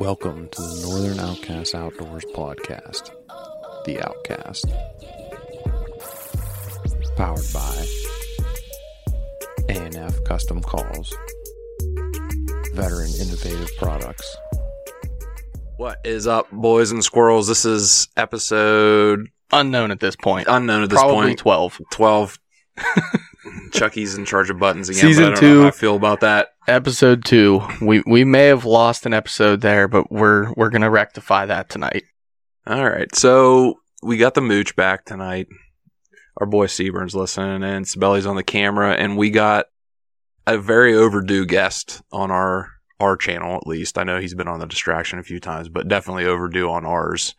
Welcome to the Northern Outcast Outdoors podcast, The Outcast. Powered by A&F Custom Calls, Veteran Innovative Products. What is up, boys and squirrels? This is episode unknown at this point. unknown at this Probably point. 12. 12. Chucky's in charge of buttons again. Season but I don't two. Know how I feel about that. Episode 2. We we may have lost an episode there, but we're we're going to rectify that tonight. All right. So we got the mooch back tonight. Our boy Seaburn's listening, and Sibeli's on the camera, and we got a very overdue guest on our our channel. At least I know he's been on the distraction a few times, but definitely overdue on ours.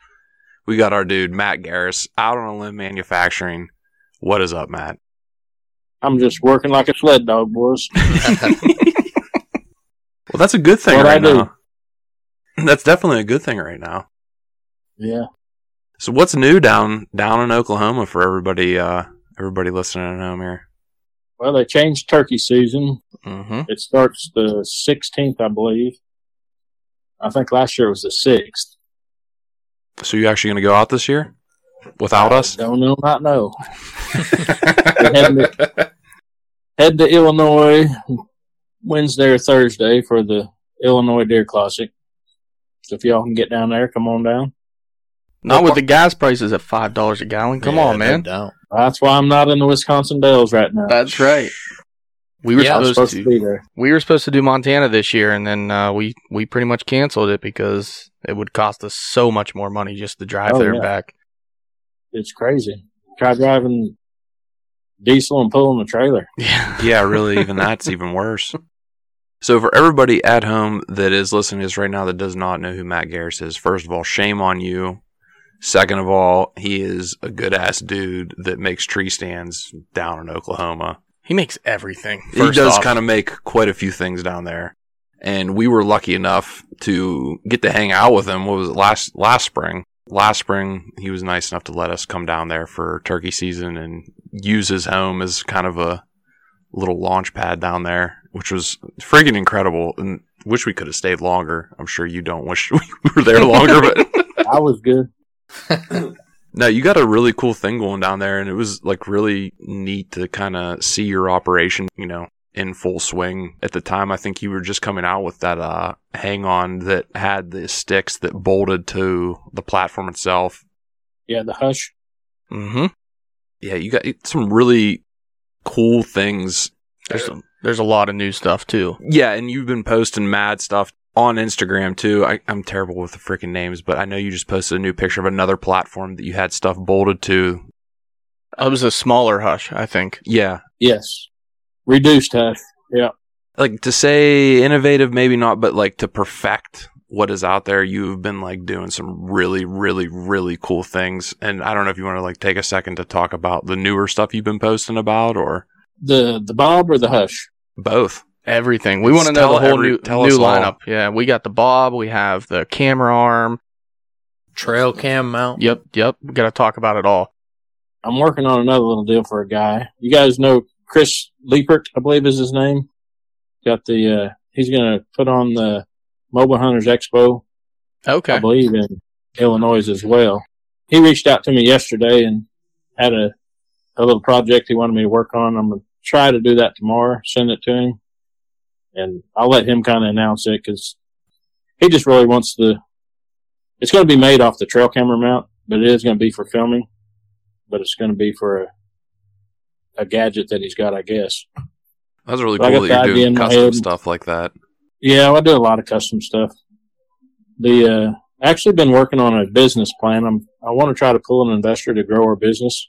We got our dude Matt Garis out on a limb manufacturing. What is up, Matt? I'm just working like a sled dog, boys. Well, that's a good thing What I right do. now. That's definitely a good thing right now. Yeah. So what's new down down in Oklahoma for everybody uh everybody listening at home here? Well, they changed turkey season. Mm-hmm. It starts the 16th, I believe. I think last year was the 6th. So you actually going to go out this year without us? Don't know, not know. To, head to Illinois Wednesday or Thursday for the Illinois Deer Classic. So if y'all can get down there, come on down. Not with the gas prices at $5 a gallon. Come Yeah, on, no man. doubt. That's why I'm not in the Wisconsin Dells right now. That's right. We were I was supposed, supposed to, to be there. we were supposed to do Montana this year and then uh, we we pretty much canceled it because it would cost us so much more money just to drive Oh, there yeah. and back. It's crazy. Try driving diesel and pulling a trailer. Yeah. yeah, really even that's even worse. So for everybody at home that is listening to this right now that does not know who Matt Garis is, first of all, shame on you. Second of all, he is a good ass dude that makes tree stands down in Oklahoma. He makes everything. he does kind of make quite a few things down there. And we were lucky enough to get to hang out with him. What was it last last spring? Last spring, he was nice enough to let us come down there for turkey season and use his home as kind of a little launch pad down there, which was freaking incredible. And wish we could have stayed longer. I'm sure you don't wish we were there longer, but I was good. no, you got a really cool thing going down there, and it was like really neat to kind of see your operation, you know, in full swing. At the time, I think you were just coming out with that uh, hang on that had the sticks that bolted to the platform itself. Yeah, the hush. Mm-hmm. Yeah, you got some really cool things. There's a, there's a lot of new stuff too. Yeah, and you've been posting mad stuff on Instagram too. I, I'm terrible with the freaking names, but I know you just posted a new picture of another platform that you had stuff bolted to. It was a smaller hush, I think. Yeah, Yes. Reduced hush. Yeah. like to say innovative maybe not but like to perfect what is out there you've been like doing some really really really cool things and i don't know if you want to like take a second to talk about the newer stuff you've been posting about or The the bob or the hush? both Everything. We want to know the whole every- new tell new us all. lineup. Yeah, we got the bob. We have the camera arm. Trail cam mount. Yep, yep. We got to talk about it all. I'm working on another little deal for a guy. You guys know Chris Liepert, I believe is his name. Got the uh he's gonna put on the Mobile Hunters Expo, Okay. I believe in Illinois as well. He reached out to me yesterday and had a a little project he wanted me to work on. I'm gonna try to do that tomorrow, send it to him. and I'll let him kind of announce it because he just really wants the. It's going to be made off the trail camera mount, but it is going to be for filming. But it's going to be for a, a gadget that he's got, I guess. That's really So cool that you're idea doing custom head. stuff like that. Yeah, I do a lot of custom stuff. The uh, actually been working on a business plan. I'm I want to try to pull an investor to grow our business,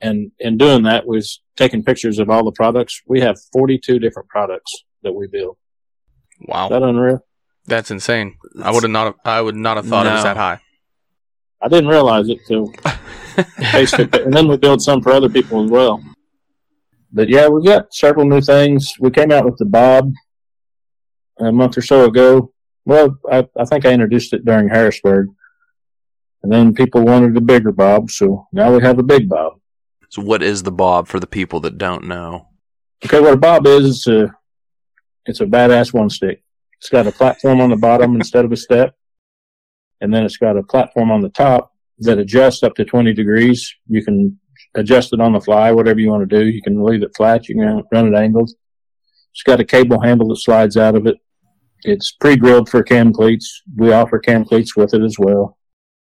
and in doing that, was taking pictures of all the products. We have 42 different products that we build. Wow, Is that unreal? that's insane. I would have not. I would not have thought it was that high. I didn't realize it till it, and then we build some for other people as well. But yeah, we've got several new things. We came out with the Bob a month or so ago. Well, I, I think I introduced it during Harrisburg, and then people wanted a bigger Bob, so now we have a big Bob. So, what is the Bob for the people that don't know? Okay, what a Bob is, it's a it's a badass one stick. It's got a platform on the bottom instead of a step, and then it's got a platform on the top that adjusts up to 20 degrees. You can adjust it on the fly, whatever you It's pre-drilled for cam cleats. We offer cam cleats with it as well,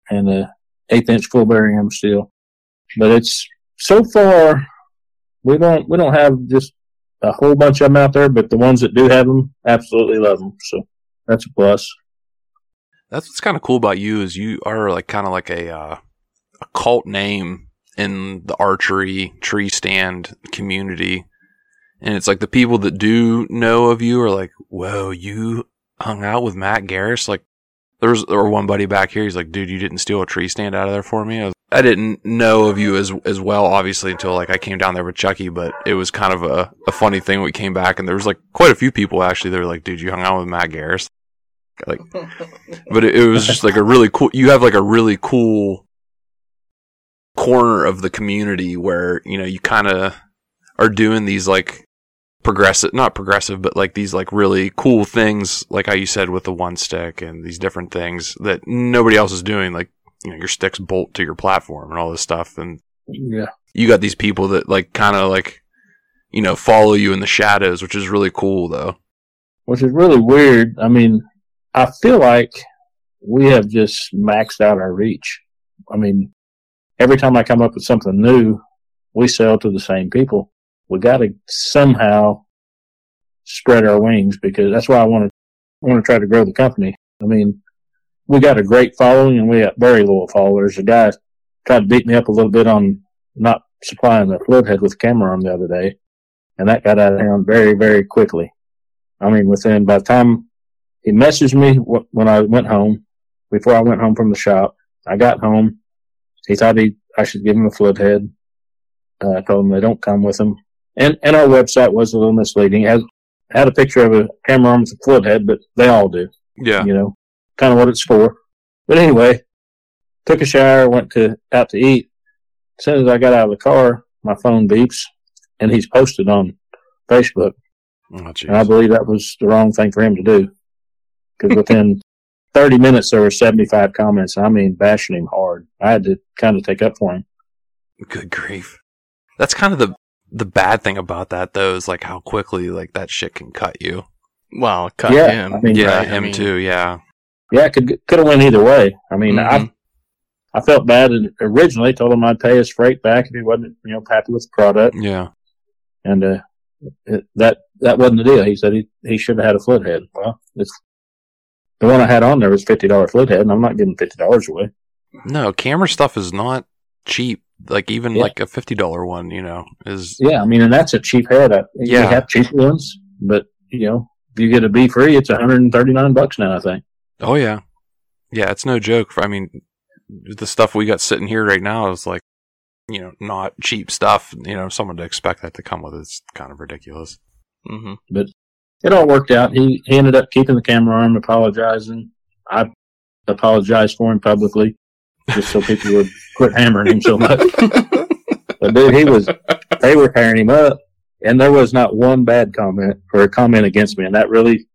and a eighth inch full bearing steel. But it's so far we don't we don't have just a whole bunch of them out there, but the ones that do have them absolutely love them. So that's a plus. That's what's kind of cool about you is you are like kind of like a uh, a cult name in the archery tree stand community, and it's like the people that do know of you are like, "Whoa, you hung out with Matt Garis?" Like, there's or one buddy back here, he's like, "Dude, you didn't steal a tree stand out of there for me." I, was, I didn't know of you as as well, obviously, until like I came down there with Chucky, but it was kind of a, a funny thing. We came back and there was like quite a few people actually. They were like, "Dude, you hung out with Matt Garis?" Like, but it, it was just like a really cool. You have like a really cool corner of the community where you know you kind of are doing these like progressive, not progressive, but like these like really cool things, like how you said with the one stick and these different things that nobody else is doing. Like you know your sticks bolt to your platform and all this stuff, and Yeah. you got these people that like kind of like you know follow you in the shadows, which is really cool though. Which is really weird. I mean, I feel like we have just maxed out our reach. I mean, every time I come up with something new, we sell to the same people. We got to somehow spread our wings because that's why I want to I want to try to grow the company. I mean, we got a great following and we got very loyal followers. A guy tried to beat me up a little bit on not supplying the flood head with camera arm the other day, and that got out of hand very, very quickly. I mean, within by the time he messaged me when I went home, before I went home from the shop, I got home. He thought he I should give him a flood head. Uh, I told him they don't come with them, and and our website was a little misleading. It had had a picture of a camera arm with a float head, but they all do Yeah, you know, kind of what it's for. But anyway, took a shower, went to out to eat. As soon as I got out of the car, my phone beeps, and he's posted on Facebook. oh. And I believe that was the wrong thing for him to do, because within 30 minutes there were 75 comments. I mean, bashing him hard. I had to kind of take up for him. Good grief. That's kind of the the bad thing about that though is like how quickly like that shit can cut you. Well, cut Yeah, him. I mean- yeah, right? I him mean, too. Yeah, Yeah, could could have went either way. I mean, Mhm. I I felt bad and originally told him I'd pay his freight back if he wasn't you know happy with the product. yeah. and uh, it, that that wasn't the deal. He said he he should have had a float head. Well, it's the one I had on there was fifty dollar float head, and I'm not giving fifty dollars away. No, camera stuff is not cheap. Like even Yeah. like a fifty dollar one, you know, is Yeah, I mean, and that's a cheap head. I, Yeah. you have cheap ones, but you know, if you get a B free, it's 139 bucks now. I think. oh yeah, yeah. It's no joke. I mean, the stuff we got sitting here right now is like, you know, not cheap stuff. You know, someone to expect that to come with it's kind of ridiculous. hmm But It all worked out. He he ended up keeping the camera arm, apologizing. I apologized for him publicly, just so people would quit hammering him so much. But dude, he was, they were tearing him up, and there was not one bad comment or a comment against me, and that really,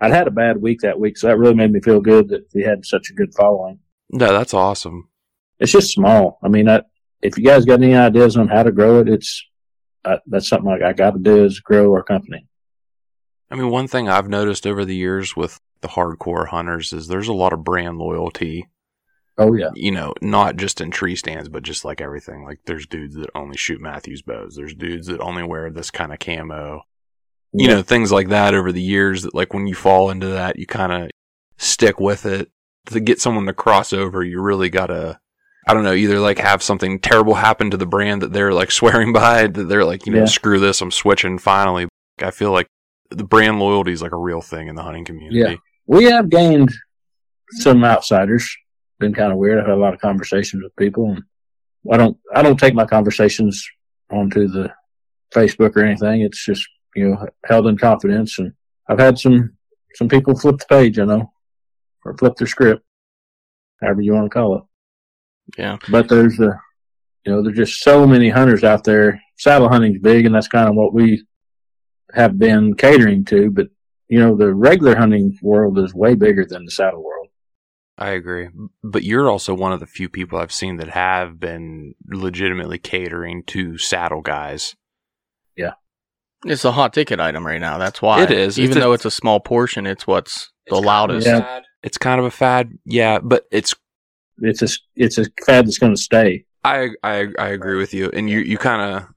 I'd had a bad week that week, so that really made me feel good that he had such a good following. No, that's awesome. It's just small. I mean, I, if you guys got any ideas on how to grow it, it's uh, that's something like I got to do is grow our company. I mean, one thing I've noticed over the years with the hardcore hunters is there's a lot of brand loyalty. Oh yeah, You know, not just in tree stands, but just like everything. Like there's dudes that only shoot Mathews bows. There's dudes that only wear this kind of camo. You know, things like that over the years that like when you fall into that, you kind of stick with it. To get someone to cross over, you really gotta, I don't know, either like have something terrible happen to the brand that they're like swearing by, that they're like, you know, Yeah. screw this, I'm switching finally. I feel like the brand loyalty is like a real thing in the hunting community. Yeah. we have gained some outsiders. Been kind of weird. I've had a lot of conversations with people, and I don't I don't take my conversations onto the Facebook or anything. It's just you know held in confidence, and I've had some some people flip the page, you know, or flip their script, however you want to call it. Yeah. But there's a you know there's just so many hunters out there. Saddle hunting's big, and that's kind of what we have been catering to. But you know the regular hunting world is way bigger than the saddle world. I agree. But you're also one of the few people I've seen that have been legitimately catering to saddle guys. Yeah. It's a hot ticket item right now. That's why It is. Even It's a- though it's a small portion, it's what's the loudest. Yeah. It's kind of a fad, yeah, but it's It's a it's a fad that's going to stay. I I I agree with you. And you you kind of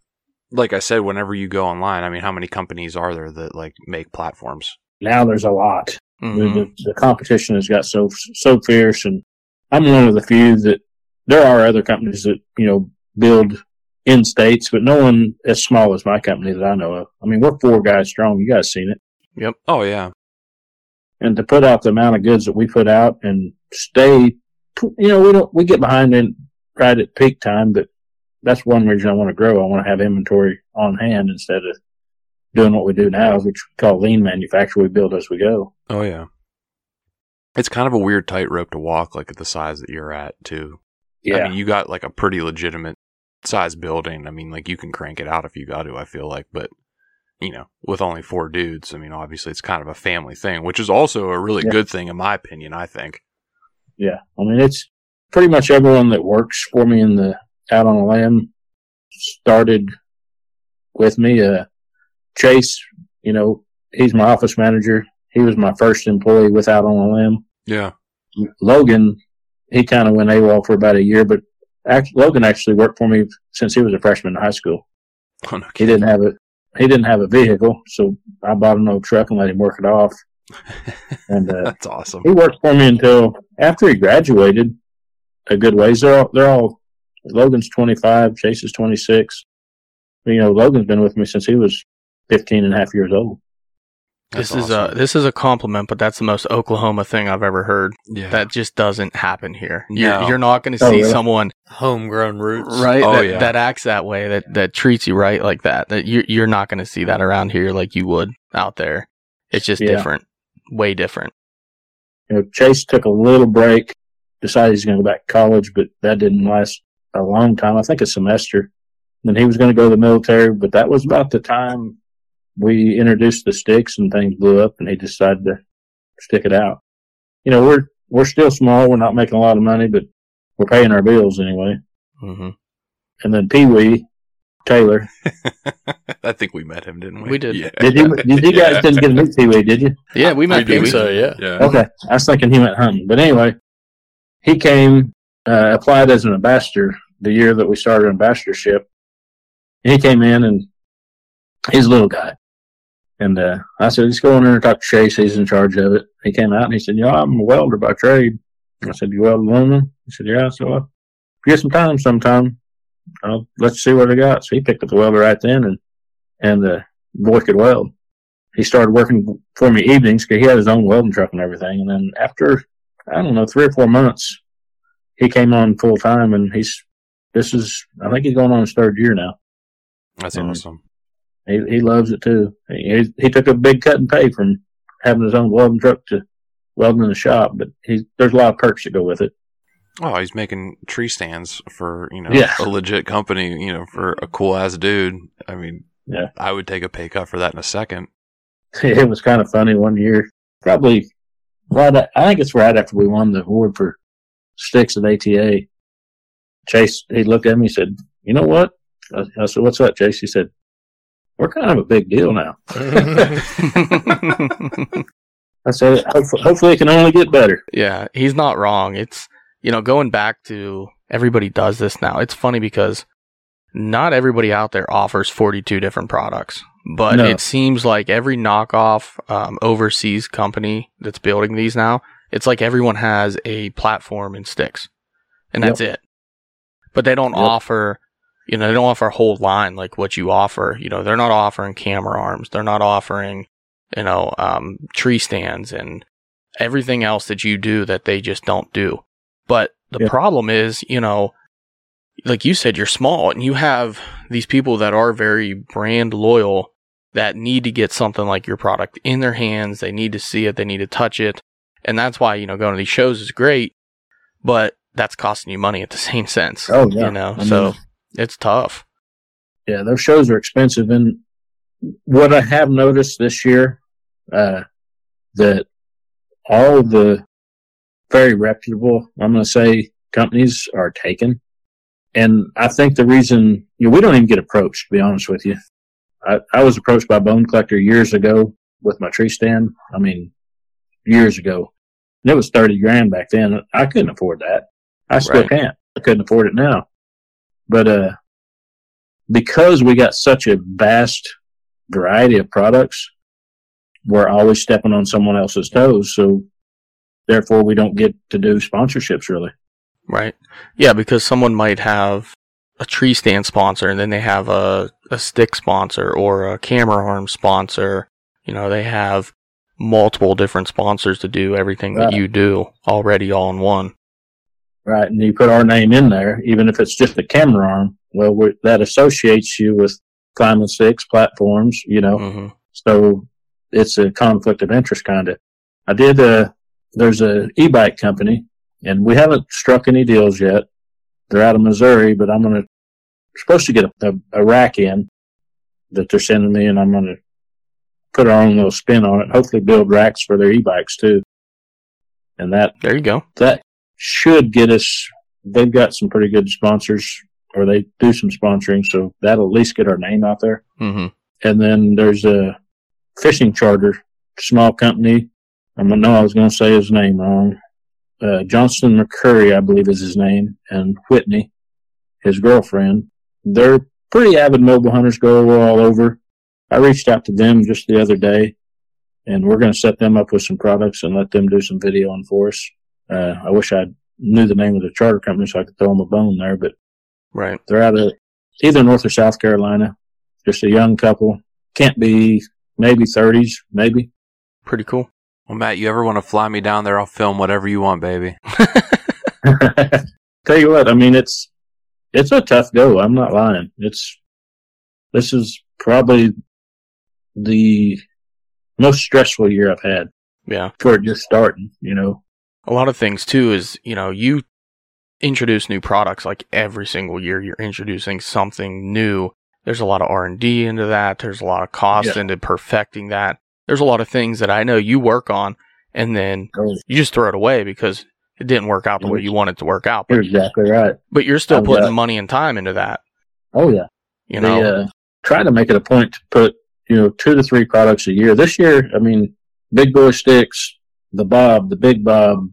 like I said whenever you go online, I mean, how many companies are there that like make platforms? Now there's a lot. Mhm. The, the competition has got so so fierce, and I'm one of the few that there are other companies that you know build in states, but no one as small as my company that I know of. I mean, we're four guys strong. You guys seen it, Yep. Oh yeah. and to put out the amount of goods that we put out and stay, you know, we don't we get behind in right at peak time, but that's one reason I want to grow. I want to have inventory on hand instead of doing what we do now, which we call lean manufacture. We build as we go. Oh yeah. It's kind of a weird tightrope to walk like at the size that you're at too. Yeah, I mean, you got like a pretty legitimate size building. I mean, like you can crank it out if you got to, I feel like, but you know, with only four dudes, I mean, obviously it's kind of a family thing, which is also a really Yeah. good thing in my opinion, I think. Yeah, I mean it's pretty much everyone that works for me in the out on the limb started with me. Uh, Chase, you know, he's my office manager. He was my first employee without on the limb. Yeah. Logan, he kind of went AWOL for about a year, but act- Logan actually worked for me since he was a freshman in high school. Oh, no He didn't have a he didn't have a vehicle, so I bought an old truck and let him work it off. And uh, That's awesome. he worked for me until after he graduated a good ways. They're all, they're all, Logan's 25, Chase is 26. You know, Logan's been with me since he was 15 and a half years old. That's This is awesome. a this is a compliment, but that's the most Oklahoma thing I've ever heard. yeah. That just doesn't happen here. You're, No. you're not going to Oh, see really? someone Homegrown roots. right Oh, that, yeah. that acts that way, that that treats you right like that. That you you're not going to see that around here like you would out there. It's just Yeah. different, way different. You know, Chase took a little break, decided he's going to go back to college, but that didn't last a long time. I think a semester. Then he was going to go to the military, but that was about the time we introduced the sticks and things blew up and he decided to stick it out. You know, we're, we're still small. We're not making a lot of money, but we're paying our bills anyway. hmm And then Pee Wee Taylor. I think we met him, didn't we? We did. Yeah. Did you, did you guys Yeah. didn't get to meet Pee Wee, did you? Yeah, we met Pee-wee. so, yeah. Yeah. Okay. I was thinking he went hunting. But anyway, he came, uh, applied as an ambassador the year that we started ambassadorship. He came in and he's a little guy. And, uh, I said, let's go in there and talk to Chase. He's in charge of it. He came out and he said, know, I'm a welder by trade. I said, you weld aluminum? He said, yeah. So, you get some time sometime, uh, let's see what I got. So he picked up the welder right then and, and, uh, boy could weld he started working for me evenings because he had his own welding truck and everything. And then after, I don't know, three or four months, he came on full time and he's, this is, I think he's going on his third year now. That's Mhm. awesome. He, he loves it too. He, he took a big cut and pay from having his own welding truck to welding in the shop, but he, there's a lot of perks that go with it. Oh, he's making tree stands for, you know, Yeah. a legit company, you know, for a cool ass dude. I mean, Yeah. I would take a pay cut for that in a second. it was kind of funny one year. Probably right. I think it's right after we won the award for sticks at ATA. Chase, he looked at me. He said, "You know what?" I, I said, "What's up, Chase?" He said, we're kind of a big deal now. I said, hopefully, hopefully it can only get better. Yeah, he's not wrong. It's, you know, going back to everybody does this now. It's funny because not everybody out there offers 42 different products, but No. it seems like every knockoff um, overseas company that's building these now, it's like everyone has a platform and sticks, and that's it. But they don't Yep. offer, you know, they don't offer a whole line like what you offer. You know, they're not offering camera arms. They're not offering, you know, um, tree stands and everything else that you do that they just don't do. But the Yeah. problem is, you know, like you said, you're small and you have these people that are very brand loyal that need to get something like your product in their hands. They need to see it. They need to touch it. And that's why, you know, going to these shows is great, but that's costing you money at the same sense. Oh, yeah. You know, I so mean- it's tough. Yeah, those shows are expensive. And what I have noticed this year, uh, that all the very reputable, I'm going to say, companies are taken. And I think the reason, you know, we don't even get approached, to be honest with you. I, I was approached by Bone Collector years ago with my tree stand. I mean, years ago. And it was 30 grand back then. I couldn't afford that. I still Right. can't. I couldn't afford it now. But, uh, because we got such a vast variety of products, we're always stepping on someone else's toes. So therefore we don't get to do sponsorships really. Right. Yeah, because someone might have a tree stand sponsor and then they have a, a stick sponsor or a camera arm sponsor. You know, they have multiple different sponsors to do everything that you do already all in one. Right. And you put our name in there, even if it's just a camera arm. Well, we that associates you with climbing sticks platforms, you know, hmm so it's a conflict of interest kind of. I did, uh, there's a e-bike company and we haven't struck any deals yet. They're out of Missouri, but I'm going to, supposed to get a, a, a rack in that they're sending me and I'm going to put our own little spin on it. Hopefully build racks for their e-bikes too. And that There you go. that should get us. They've got some pretty good sponsors, or they do some sponsoring, so that'll at least get our name out there. hmm And then there's a fishing charter, small company. I know I was going to say his name wrong. Uh, Johnston McCurry, I believe is his name, and Whitney, his girlfriend. They're pretty avid mobile hunters, go all over. I reached out to them just the other day, and we're going to set them up with some products and let them do some videoing for us. Uh, I wish I knew the name of the charter company so I could throw them a bone there, but Right. they're out of either North or South Carolina. Just a young couple. Can't be maybe 30s, maybe. Pretty cool. Well, Matt, you ever want to fly me down there? I'll film whatever you want, baby. Tell you what, I mean, it's, it's a tough go. I'm not lying. It's, this is probably the most stressful year I've had Yeah. for it just starting, you know. A lot of things too is, you know, you introduce new products like every single year you're introducing something new. There's a lot of R&D into that. There's a lot of cost Yeah. into perfecting that. There's a lot of things that I know you work on and then Oh, you just throw it away because it didn't work out the way you wanted it to work out. You're exactly right. but you're still putting got- money and time into that, Oh yeah. you they know. uh, try to make it a point to put you know two to three products a year. This year, I mean, big boy sticks, the bob, the big bob,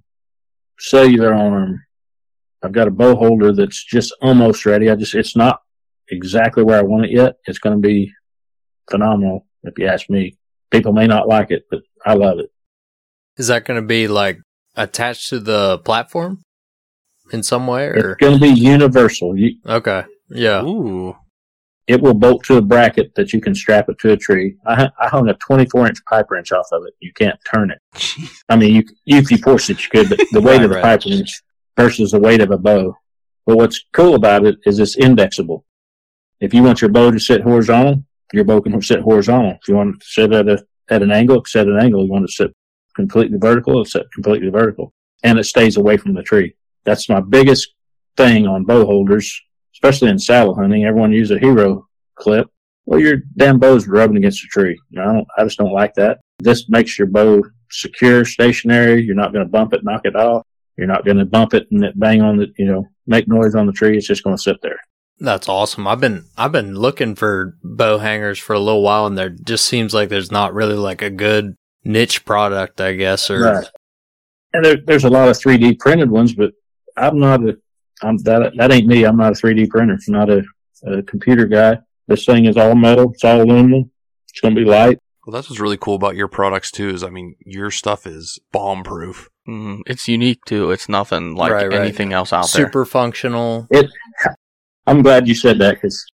cellular arm. I've got a bow holder that's just almost ready. I just it's not exactly where I want it yet. It's going to be phenomenal if you ask me. People may not like it, but I love it. Is that going to be like attached to the platform in some way, It's or going to be universal. You, okay? Yeah. Ooh. It will bolt to a bracket that you can strap it to a tree. I, I hung a 24 inch pipe wrench off of it. You can't turn it. I mean, you, you if you forced it, you could, but the weight Right, of the right. pipe wrench versus the weight of a bow. But what's cool about it is it's indexable. If you want your bow to sit horizontal, your bow can sit horizontal. If you want it to sit at a at an angle, it can sit at an angle. You want it to sit completely vertical, it's sit completely vertical, and it stays away from the tree. That's my biggest thing on bow holders, especially in saddle hunting. Everyone uses a hero clip. Well, your damn bow's rubbing against the tree. I don't. I just don't like that. This makes your bow secure, stationary. You're not going to bump it, knock it off. You're not going to bump it and it bang on the, you know, make noise on the tree. It's just going to sit there. That's awesome. I've been I've been looking for bow hangers for a little while, and there just seems like there's not really like a good niche product, I guess. Or Right. And there, there's a lot of 3D printed ones, but I'm not a, I'm that, that ain't me. I'm not a 3D printer. I'm not a, a computer guy. This thing is all metal. It's all aluminum. It's going to be light. Well, that's what's really cool about your products too. Is I mean, your stuff is bomb proof. Mm, it's unique too. It's nothing like Right, right. anything else out there. super functional, It, I'm glad you said that because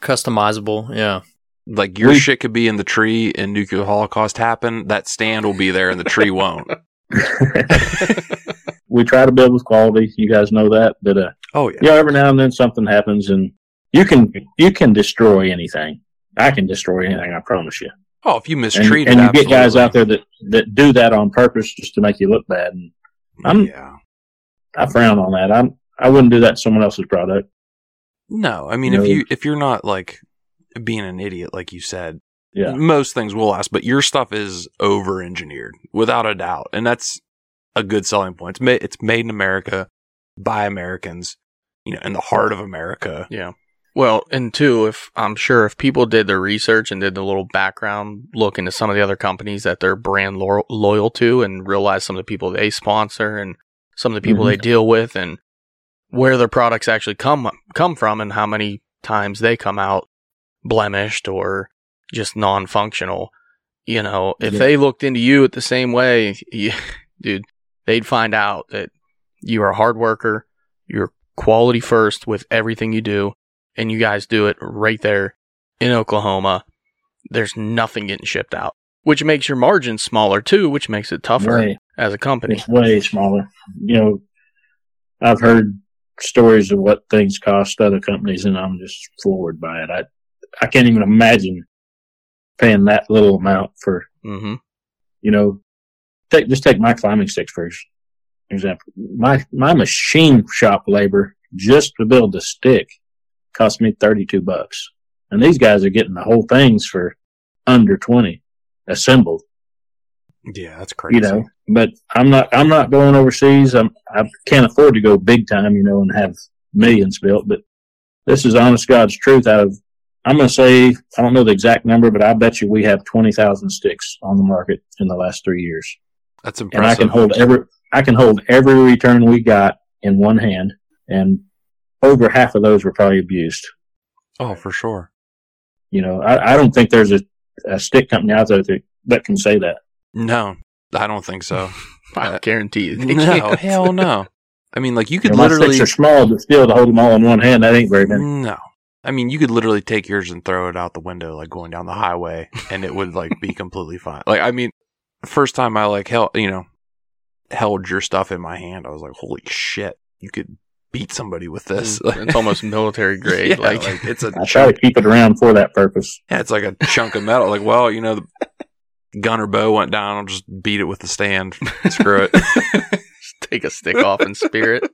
customizable. Yeah, Like your We- shit could be in the tree and nuclear holocaust happen. That stand will be there and the tree won't. we try to build with quality. You guys know that, but, uh, Oh yeah. you know, every now and then something happens and you can, you can destroy anything. I can destroy anything. I promise you. Oh, if you mistreat and it, you get guys out there that, that do that on purpose just to make you look bad. And I'm- yeah. I frown on that. I'm, I wouldn't do that to someone else's product. No, I mean, No. if you if you're not like being an idiot, like you said, Yeah. most things will last. But your stuff is over engineered without a doubt, and that's a good selling point. It's made it's made in America by Americans, you know, in the heart of America. Yeah. Well, and two, if I'm sure if people did their research and did the little background look into some of the other companies that they're brand lo- loyal to and realize some of the people they sponsor and some of the people Mhm. they deal with and where their products actually come come from and how many times they come out blemished or just non-functional, you know, if Yeah. they looked into you at the same way, you, dude, they'd find out that you are a hard worker, you're quality first with everything you do, and you guys do it right there in Oklahoma. There's nothing getting shipped out, which makes your margins smaller too, which makes it tougher Way, as a company. it's way smaller. You know, I've heard stories of what things cost other companies, and I'm just floored by it. I I can't even imagine paying that little amount for hmm you know. Take just take my climbing sticks first example. My my machine shop labor just to build the stick cost me thirty two bucks, and these guys are getting the whole things for under twenty assembled. Yeah, that's crazy. you know. But I'm not. I'm not going overseas. I'm. I can't afford to go big time, you know, and have millions built. But this is honest God's truth. Out of, I'm going to say, I don't know the exact number, but I bet you we have twenty thousand sticks on the market in the last three years, that's impressive. and I can hold every. I can hold every return we got in one hand, and over half of those were probably abused. oh, for sure. You know, I, I don't think there's a, a stick company out there that, that can say that. No, I don't think so. I guarantee you. they no, can't. hell no. I mean, like you You could know, my literally sticks are small, but still to hold them all in one hand, that ain't very many. No. I mean, you could literally take yours and throw it out the window, like going down the highway, and it would like be completely fine. Like, I mean, first time I like held, you know, held your stuff in my hand, I was like, holy shit, you could beat somebody with this. Mm, it's almost military grade. Yeah, like, like, it's a I try to keep it around for that purpose. yeah, it's like a chunk of metal. Like, well, you know, the gunner bow went down. I'll just beat it with the stand. Screw it. just take a stick off and spear it.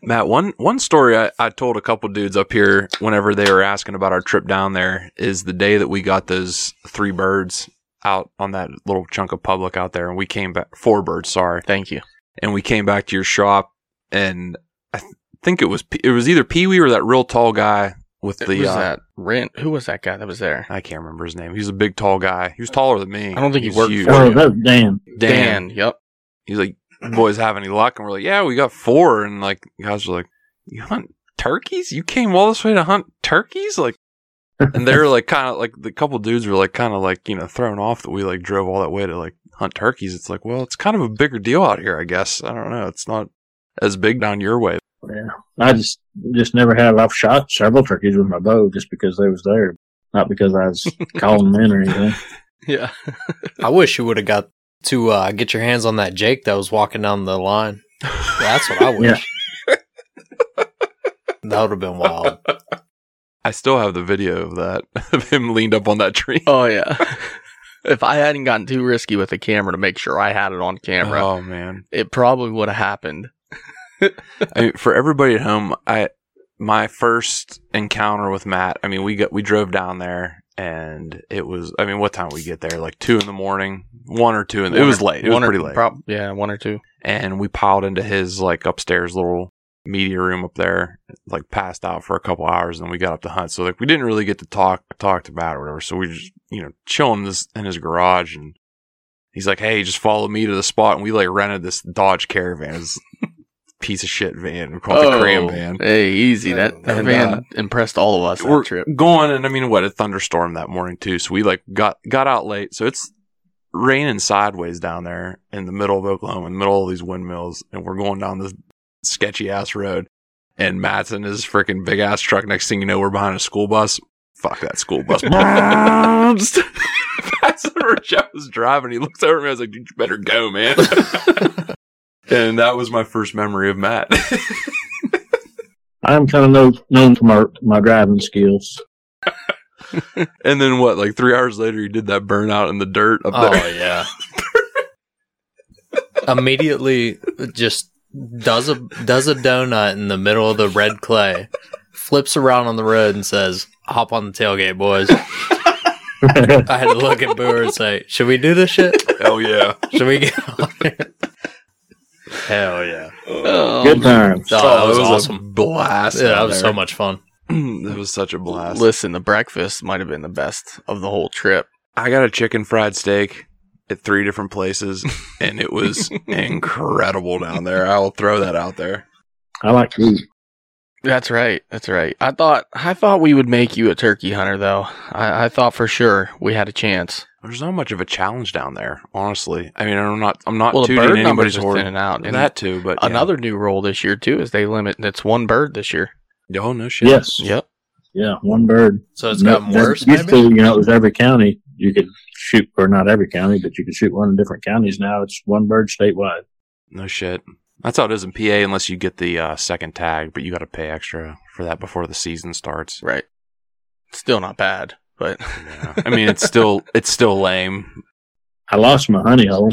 Matt, one one story I, I told a couple dudes up here whenever they were asking about our trip down there is the day that we got those three birds out on that little chunk of public out there, and we came back four birds, sorry, Thank you. and we came back to your shop, and I th- think it was P- it was either Pee Wee or that real tall guy with It the was uh, that rent? Who was that guy that was there? I can't remember his name. He was a big tall guy. He was taller than me. I don't think he was worked huge. for Oh, you. that was Dan. Dan. Dan. Yep. He's like, boys have any luck? And we're like, yeah, we got four. And like, guys were like, you hunt turkeys? You came all this way to hunt turkeys? Like, and they were like, kind of like the couple dudes were like, kind of like, you know, thrown off that we like drove all that way to like hunt turkeys. It's like, well, it's kind of a bigger deal out here, I guess. I don't know. It's not as big down your way. Yeah, I just just never have. I've shot several turkeys with my bow just because they was there, not because I was calling them in or anything. Yeah. I wish you would have got to uh, get your hands on that Jake that was walking down the line. That's what I wish. That would have been wild. I still have the video of that, of him leaned up on that tree. Oh yeah. if I hadn't gotten too risky with the camera to make sure I had it on camera, Oh, man. it probably would have happened. I mean, for everybody at home, I my first encounter with Matt. I mean, we got we drove down there, and it was. I mean, what time did we get there? Like two in the morning, one or two. In the, it was late. It was pretty late. prob- yeah, one or two. and we piled into his like upstairs little media room up there, like passed out for a couple hours, and then we got up to hunt. So like we didn't really get to talk talked about or whatever. So we just you know chilling this in his garage, and he's like, "Hey, just follow me to the spot." And we like rented this Dodge Caravan, this piece of shit van. We call it the Cram van. Oh, Hey, easy. That, that And, van uh, impressed all of us we're trip. going and I mean what a thunderstorm that morning too. So we like got got out late. So it's raining sideways down there in the middle of Oklahoma, in the middle of these windmills, and we're going down this sketchy ass road. And Matt's in his freaking big ass truck. Next thing you know, we're behind a school bus. Fuck that school bus. Just Passing over Jeff was driving. He looks over at me. I was like, "Dude, you better go, man." and that was my first memory of Matt. I'm kind of know, known for my, my driving skills. and then what? Like three hours later, he did that burnout in the dirt up Oh there. yeah. Immediately, just does a does a donut in the middle of the red clay, flips around on the road and says, "Hop on the tailgate, boys." I had to look at Booer and say, "Should we do this shit? Hell yeah! Should we get on it?" Hell yeah! Oh, Good times. Oh, that was it a awesome. blast. Yeah, that was so much fun. it was such a blast. Listen, the breakfast might have been the best of the whole trip. I got a chicken fried steak at three different places, and it was incredible down there. I'll throw that out there. I like to eat. That's right. That's right. I thought I thought we would make you a turkey hunter, though. I, I thought for sure we had a chance. There's not much of a challenge down there, honestly. I mean, I'm not. I'm not Well, the tooting bird anybody's numbers are thinning out. And That too, but yeah. another new rule this year too is they limit. It's one bird this year. Oh no shit. Yes. Yep. Yeah. One bird. So it's gotten That- worse. Used to, you know, it was every county you could shoot, or not every county, but you could shoot one in different counties. Now it's one bird statewide. No shit. That's how it is in PA, unless you get the uh, second tag, but you got to pay extra for that before the season starts. Right. Still not bad, but Yeah. I mean, it's still it's still lame. I lost my honey hole.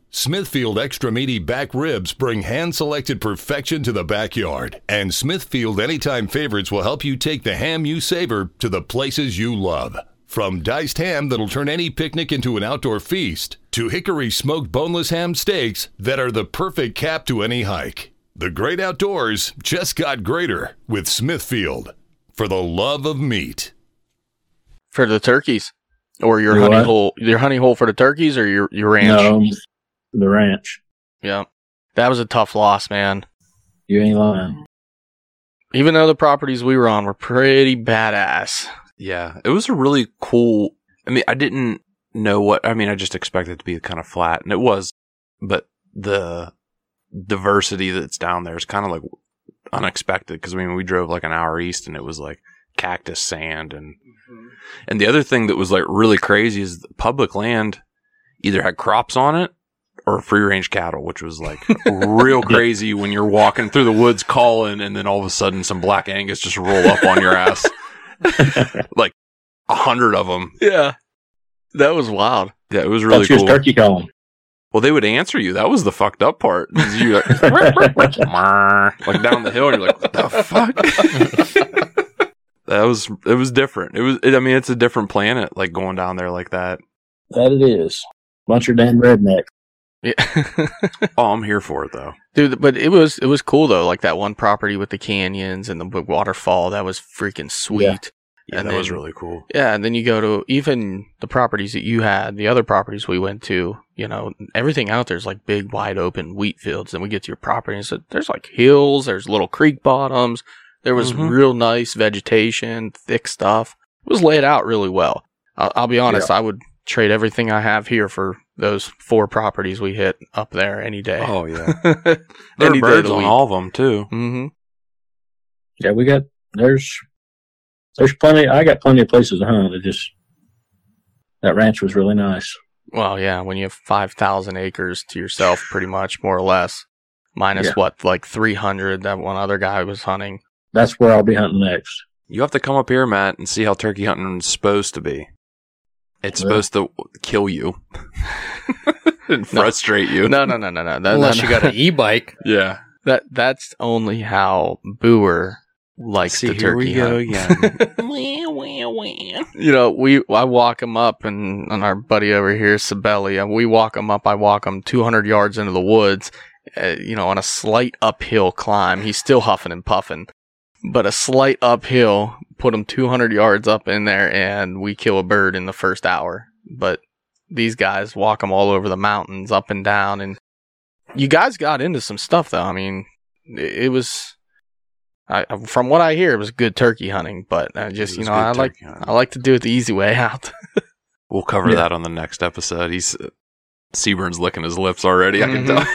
Smithfield extra meaty back ribs bring hand selected perfection to the backyard, and Smithfield Anytime Favorites will help you take the ham you savor to the places you love. From diced ham that'll turn any picnic into an outdoor feast, to hickory smoked boneless ham steaks that are the perfect cap to any hike. The great outdoors just got greater with Smithfield. For the love of meat. for the turkeys or your Your honey what? hole, your honey hole for the turkeys or your your ranch. No, the ranch. Yeah, that was a tough loss, man. You ain't lying. Even though the properties we were on were pretty badass. Yeah, it was a really cool. I mean, I didn't know what. I mean, I just expected it to be kind of flat, and it was. But the diversity that's down there is kind of like unexpected because I mean, we drove like an hour east, and it was like cactus sand, and mm-hmm. and the other thing that was like really crazy is the public land either had crops on it or free range cattle, which was like real crazy when you're walking through the woods calling, and then all of a sudden some black Angus just roll up on your ass like a hundred of them. Yeah, that was wild. Yeah, it was really That's cool. turkey calling. Well, they would answer you. That was the fucked up part. is You like, like down the hill, and you're like, what the fuck? that was it was different. It was. It, I mean, it's a different planet. Like going down there like that. That it is. Bunch of damn redneck. Yeah. Oh, I'm here for it though. Dude, but it was it was cool though. Like that one property with the canyons and the waterfall. That was freaking sweet. Yeah, And that was really cool. Yeah, and then you go to even the properties that you had, the other properties we went to, you know, everything out there is like big, wide open wheat fields. Then we get to your property and so there's like hills, there's little creek bottoms. There was Mhm. real nice vegetation, thick stuff. It was laid out really well. I'll, I'll be honest, I would trade everything I have here for those four properties we hit up there any day. Oh yeah, there are any day of birds the on all of them too. Mm-hmm. Yeah, we got there's there's plenty. I got plenty of places to hunt. It just that ranch was really nice. Well, yeah, when you have 5,000 acres to yourself, pretty much, more or less. minus Yeah. what, like 300 that one other guy was hunting. That's where I'll be hunting next. You have to come up here, Matt, and see how turkey hunting is supposed to be. It's Yeah. supposed to kill you and frustrate you. No, no, no, no, no. That, Unless that- you got an e-bike. Yeah. that that's only how Booer likes See, the here turkey we go hunt. again. you know, we I walk him up, and, and our buddy over here, Sibeli, and we walk him up. I walk him 200 yards into the woods, uh, you know, on a slight uphill climb. He's still huffing and puffing, but a slight uphill put them 200 yards up in there, and we kill a bird in the first hour. But these guys walk them all over the mountains, up and down, and you guys got into some stuff though. I mean, it, it was. I, from what I hear, it was good turkey hunting, but I just you know I like, hunting. I like to do it the easy way out. We'll cover Yeah. that on the next episode. He's uh, Seaburn's licking his lips already. I can Mhm.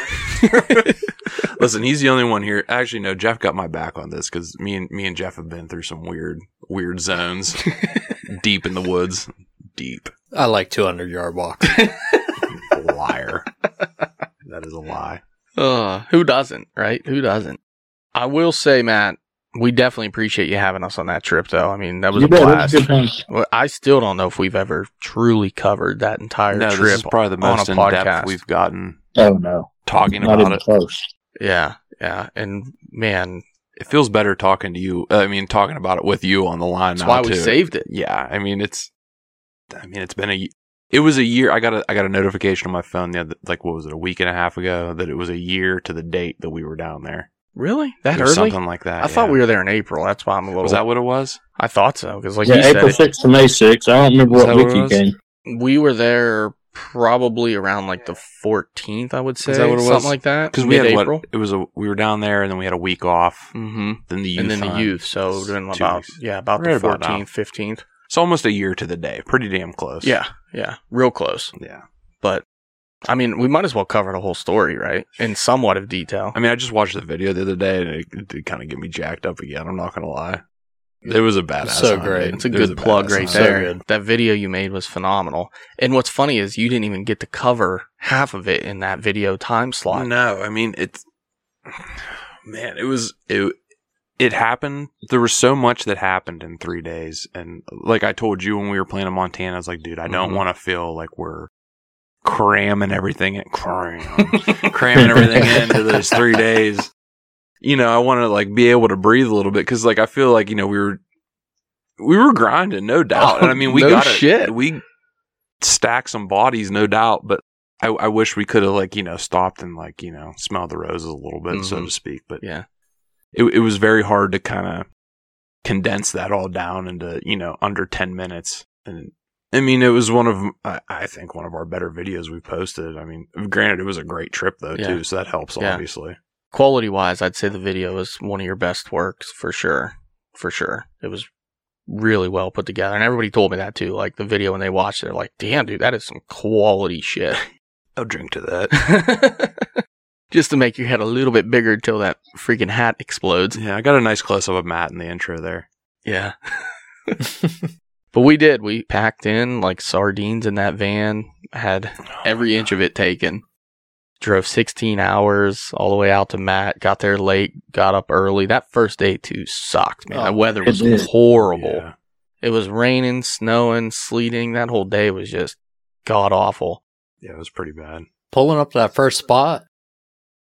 tell. Listen, he's the only one here. Actually, no. Jeff got my back on this because me and me and Jeff have been through some weird, weird zones, deep in the woods. Deep I like 200 yard walks. liar. that is a lie. uh, who doesn't, right? Who doesn't? I will say, Matt, we definitely appreciate you having us on that trip, though. I mean, that was You a bet, it was blast. a good time. Well, I still don't know if we've ever truly covered that entire No, trip. this is probably the most in podcast. depth we've gotten Oh no, talking not about even it. close. Yeah, yeah, and man, It feels better talking to you. uh, I mean, talking about it with you on the line. that's now, why we too. saved it. Yeah, I mean it's. I mean it's been a. It was a year. I got a I got a notification on my phone the other like what was it a week and a half ago that it was a year to the date that we were down there. Really? That Or early? something like that. I thought we were there in April. That's why I'm a little. Was that what it was? I thought so because, like yeah, you April sixth to May sixth. I don't remember what what week it you was? came. we were there probably around like the 14th. I would say that what it something like that. Because we had Mid-April. what it was a we were down there and then we had a week off. Mm-hmm. Then the youth and then the youth. So it would have been about weeks. yeah, about Right the about fourteenth, fifteenth. It's almost a year to the day. Pretty damn close. Yeah, yeah, real close. yeah. But I mean, we might as well cover the whole story, right? In somewhat of detail. I mean, I just watched the video the other day and it, it did kind of get me jacked up again. I'm not gonna lie. It was a badass. So great. It's a It good plug badass right hunt. So there. good. That video you made was phenomenal. And what's funny is you didn't even get to cover half of it in that video time slot. No, I mean it's man, it was it it happened. There was so much that happened in three days, and like I told you when we were playing in Montana, I was like, dude, I don't Mhm. want to feel like we're cramming everything in, cram, cramming everything into those three days. You know, I want to like be able to breathe a little bit because like I feel like you know we were we were grinding, no doubt. and I mean, we No got shit. it. We stacked some bodies, no doubt, but I, I wish we could have like you know stopped and like you know smelled the roses a little bit, so Mhm. to speak. But Yeah. it it was very hard to kind of condense that all down into you know under ten minutes. And I mean, it was one of I, I think one of our better videos we posted. I mean, granted, it was a great trip though Yeah. too, so that helps Yeah. obviously. Quality wise, I'd say the video is one of your best works for sure. For sure. It was really well put together. And everybody told me that too. Like the video when they watched it, they're like, damn, dude, that is some quality shit. I'll drink to that. Just to make your head a little bit bigger until that freaking hat explodes. yeah, I got a nice close up of Matt in the intro there. Yeah. but we did. We packed in like sardines in that van, had oh every inch of it taken. Drove 16 hours all the way out to Matt, got there late, got up early. That first day too sucked, man. Oh, the weather was did. horrible. Yeah. It was raining, snowing, sleeting. That whole day was just god awful. yeah, it was pretty bad. Pulling up to that first spot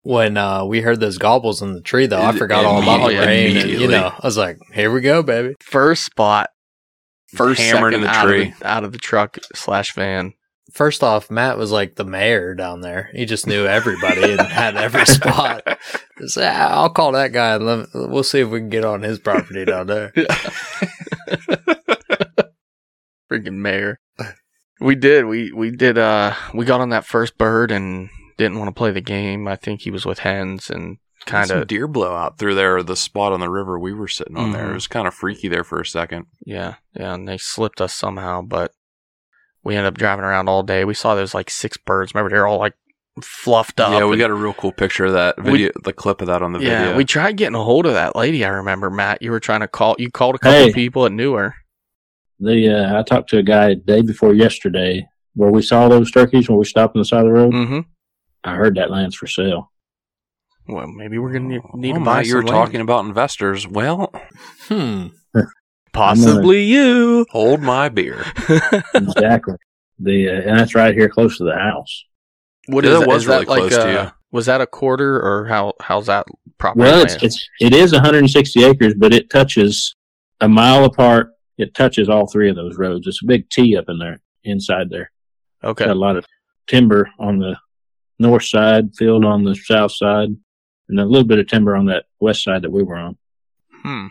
when uh, we heard those gobbles in the tree, though, I forgot all about the rain. And, you know, I was like, "Here we go, baby." First spot, first Hammered in second the out tree. Of the, out of the truck slash van. First off, Matt was like the mayor down there. He just knew everybody and had every spot. Just, "Ah, I'll call that guy and let, we'll see if we can get on his property down there. freaking mayor. We did. We we did. Uh, we got on that first bird and didn't want to play the game. I think he was with hens and kind Some of deer blowout through there, the spot on the river we were sitting on there. Mhm. It was kind of freaky there for a second. yeah yeah. And they slipped us somehow, but we ended up driving around all day. We saw those like six birds. Remember, they're all like fluffed up. Yeah, we got a real cool picture of that We- video, the clip of that on the yeah. video. We tried getting a hold of that lady. I remember Matt. You were trying to call. You called a couple Hey. of people that knew her. The uh, I talked to a guy day before yesterday where we saw those turkeys when we stopped on the side of the road. Mm-hmm. I heard that land's for sale. Well, maybe we're gonna need, need oh, to buy Matt, you were land. talking about investors. Well, Hmm. Possibly you. hold my beer. exactly. The uh, and that's right here close to the house. What Yeah, is that that? was Is that really like close to uh, you. Was that a quarter or how? How's that property? Well, it's, it's it is 160 acres, but it touches a mile apart. It touches all three of those roads. It's a big T up in there, inside there. okay. Got a lot of timber on the north side, field on the south side, and a little bit of timber on that west side that we were on. Hmm.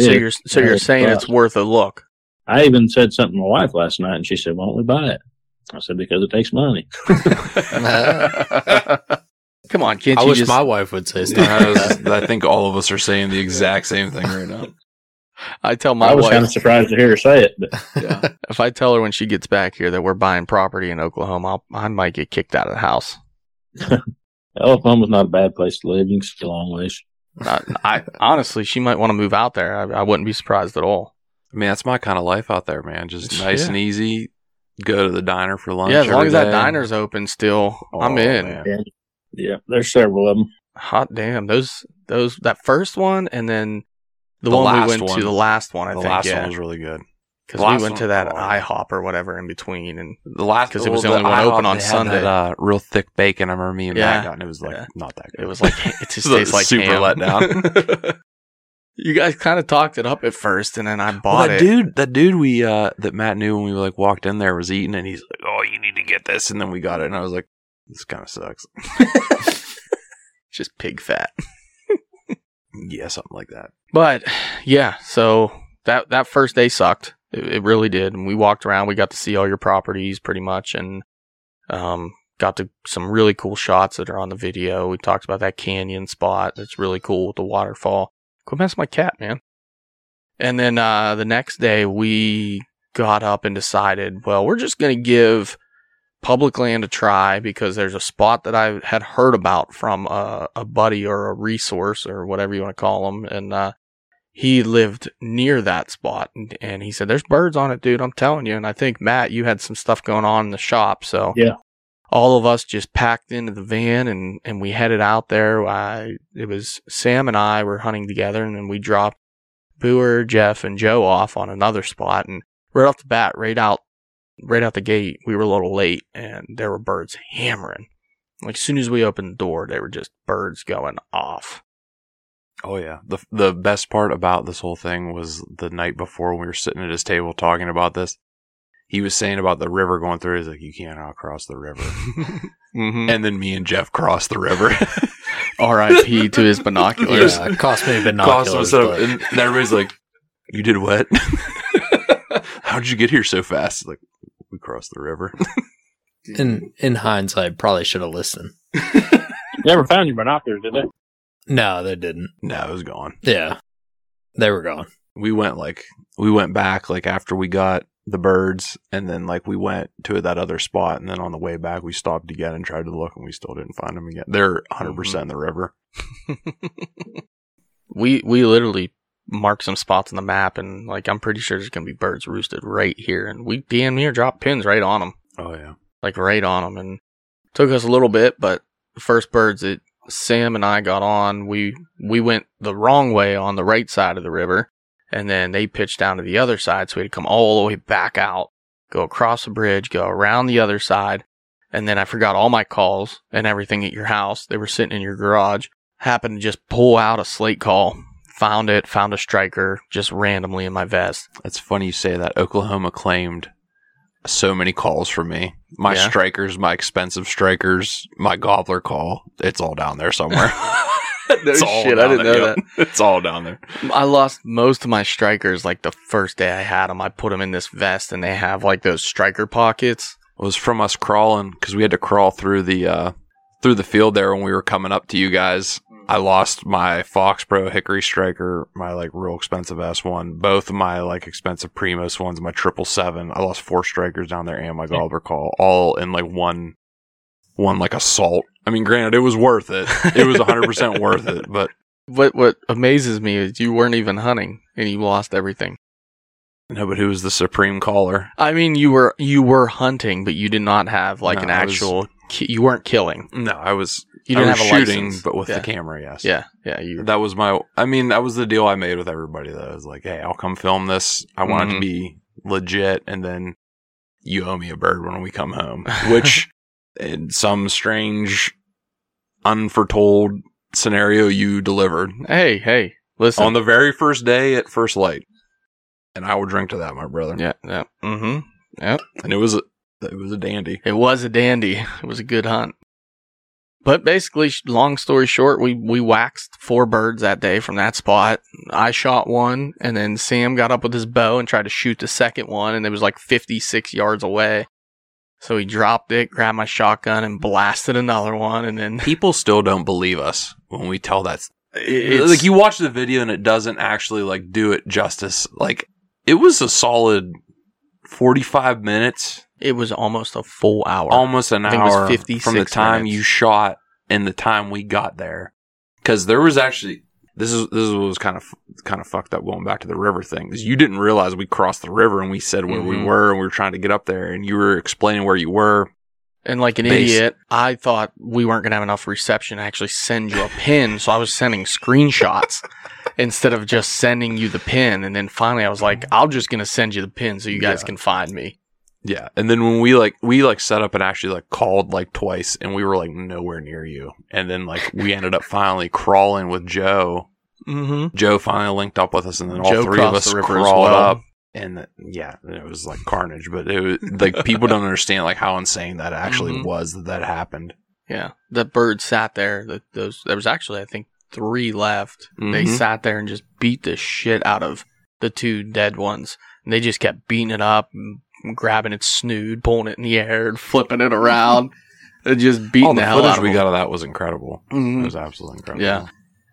So you're so you're saying it's it's worth a look. I even said something to my wife last night, and she said, "Why don't we buy it?" I said, "Because it takes money." Come on, can't I you wish just? my wife would say I, stuff like was- I think all of us are saying the exact same thing right now. I tell my wife I was wife kind of surprised to hear her say it, but if I tell her when she gets back here that we're buying property in Oklahoma, I'll, I might get kicked out of the house. Oklahoma's not a bad place to live. You can see a long ways. I, I honestly, she might want to move out there. I, I wouldn't be surprised at all. I mean, that's my kind of life out there, man. Just nice yeah. and easy. Go to the diner for lunch. yeah, as long every as that day. diner's open still, I'm Oh, in. man. Yeah, yeah. There's several of them. Hot damn, those those that first one and then the, The one we went one. to, the last one. I the think last yeah, one was really good. Because we went to that oh. IHOP or whatever in between, and The last because it was the well, only one open on Sunday. That, uh, real thick bacon. I remember me and Yeah. Matt got, and it was like Yeah. not that good. it was like it just tastes like super ham. let down. you guys kind of talked it up at first, and then I Well, bought that it. dude, that dude we uh that Matt knew when we like walked in there was eating, and he's like, "Oh, you need to get this," and then we got it, and I was like, "This kind of sucks." just pig fat. yeah, something like that. But yeah, so that that first day sucked. It, it really did. And we walked around. We got to see all your properties pretty much, and um, got to some really cool shots that are on the video. We talked about that canyon spot. That's really cool with the waterfall. Quit messing my cat, man. And then uh, the next day, we got up and decided, well, we're just gonna give public land a try because there's a spot that I had heard about from a, a buddy or a resource or whatever you want to call them, and uh, he lived near that spot, and, and he said, "There's birds on it, dude. I'm telling you." And I think Matt, you had some stuff going on in the shop, so Yeah. all of us just packed into the van and and we headed out there. I it was Sam and I were hunting together, and then we dropped Booer, Jeff, and Joe off on another spot, and right off the bat, right out right out the gate, we were a little late, and there were birds hammering. Like as soon as we opened the door, they were just birds going off. Oh yeah. The the best part about this whole thing was the night before we were sitting at his table talking about this. He was saying about the river going through. He's like, "You can't cross the river." Mm-hmm. and then me and Jeff crossed the river. R.I.P. to his binoculars. Yeah, cost me Cost him binoculars. some- but- and and everybody's like, "You did what? How'd you get here so fast?" Like, we crossed the river. in in hindsight, probably should have listened. Never found your binoculars, did they? No, they didn't. no, it was gone. Yeah, they were gone. We went like we went back like after we got the birds, and then like we went to that other spot, and then on the way back we stopped again and tried to look, and we still didn't find them again. They're 100 percent in the river. we we literally marked some spots on the map, and like I'm pretty sure there's gonna be birds roosted right here, and we damn near dropped pins right on them, Oh yeah. like right on them, and took us a little bit, but first birds that Sam and I got on, we we went the wrong way on the right side of the river, and then they pitched down to the other side, so we had to come all the way back out, go across the bridge, go around the other side, and then I forgot all my calls and everything at your house. They were sitting in your garage. Happened to just pull out a slate call, found it, found a striker just randomly in my vest. That's funny you say that. Oklahoma claimed so many calls from me. My Yeah. strikers, my expensive strikers, my gobbler call. It's all down there somewhere. no shit, I didn't there, know that. It's all down there. I lost most of my strikers like the first day I had them. I put them in this vest and they have like those striker pockets. It was from us crawling because we had to crawl through the uh, through the field there when we were coming up to you guys. I lost my Fox Pro Hickory Striker, my like real expensive S one, both of my like expensive Primos ones, my triple seven. I lost four strikers down there and my gobbler call, all in like one one like assault. I mean, granted, it was worth it. It was 100 percent worth it, but What what amazes me is you weren't even hunting and you lost everything. No. But who was the supreme caller? I mean, you were you were hunting, but you did not have like No, an I was- actual. ki- you weren't killing. No, I was You didn't was have a shooting, license. but with yeah. the camera, yes. Yeah, yeah. You That was my. I mean, that was the deal I made with everybody. Though, I was like, "Hey, I'll come film this. I want it Mhm. to be legit, and then you owe me a bird when we come home." Which, in some strange, unforetold scenario, you delivered hey, hey, listen. on the very first day at first light, and I will drink to that, my brother. yeah, yeah. Mm-hmm. yeah. And it was a, it was a dandy. It was a dandy. It was a good hunt. But basically, long story short, we, we waxed four birds that day from that spot. I shot one, and then Sam got up with his bow and tried to shoot the second one, and it was like 56 yards away. So he dropped it, grabbed my shotgun, and blasted another one, and then People still don't believe us when we tell that it's, like you watch the video and it doesn't actually like do it justice. Like it was a solid forty-five minutes, it was almost a full hour. almost an I think it was hour 56 from the time minutes. you shot and the time we got there. Because there was actually this is this was kind of kind of fucked up going back to the river thing. Is you didn't realize we crossed the river and we said where we Mhm. were and we were trying to get up there and you were explaining where you were. And like an Base. idiot, I thought we weren't going to have enough reception to actually send you a pin. So I was sending screenshots instead of just sending you the pin. And then finally I was like, I'm just going to send you the pin so you guys Yeah. can find me. Yeah, and then when we like we like set up and actually like called like twice, and we were like nowhere near you, and then like we ended up finally crawling with Joe. Mm-hmm. Joe finally linked up with us, and then all Joe three of us the river as crawled well. up, and yeah, it was like carnage. But it was like people don't understand like how insane that actually Mhm. was that that happened. Yeah. The bird sat there. The, those, there was actually, I think, three left. They Mhm. sat there and just beat the shit out of the two dead ones. And they just kept beating it up and grabbing its snood, pulling it in the air and flipping it around. and just beating All the, the hell out of footage we them. got of that was incredible. Mhm. It was absolutely incredible. Yeah.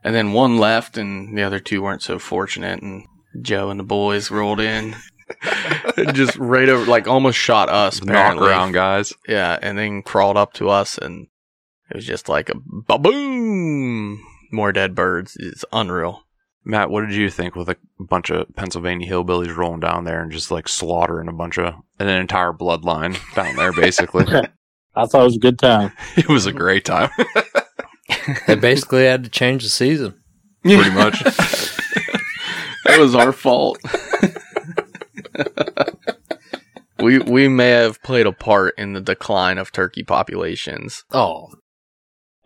And then one left, and the other two weren't so fortunate. And Joe and the boys rolled in, just right over, like almost shot us. knock around guys. Yeah, and then crawled up to us, and it was just like a boom. More dead birds. It's unreal. Matt, what did you think with a bunch of Pennsylvania hillbillies rolling down there and just like slaughtering a bunch of an entire bloodline down there? Basically, I thought it was a good time. it was a great time. They basically had to change the season. Pretty much. It was our fault. we we may have played a part in the decline of turkey populations. Oh,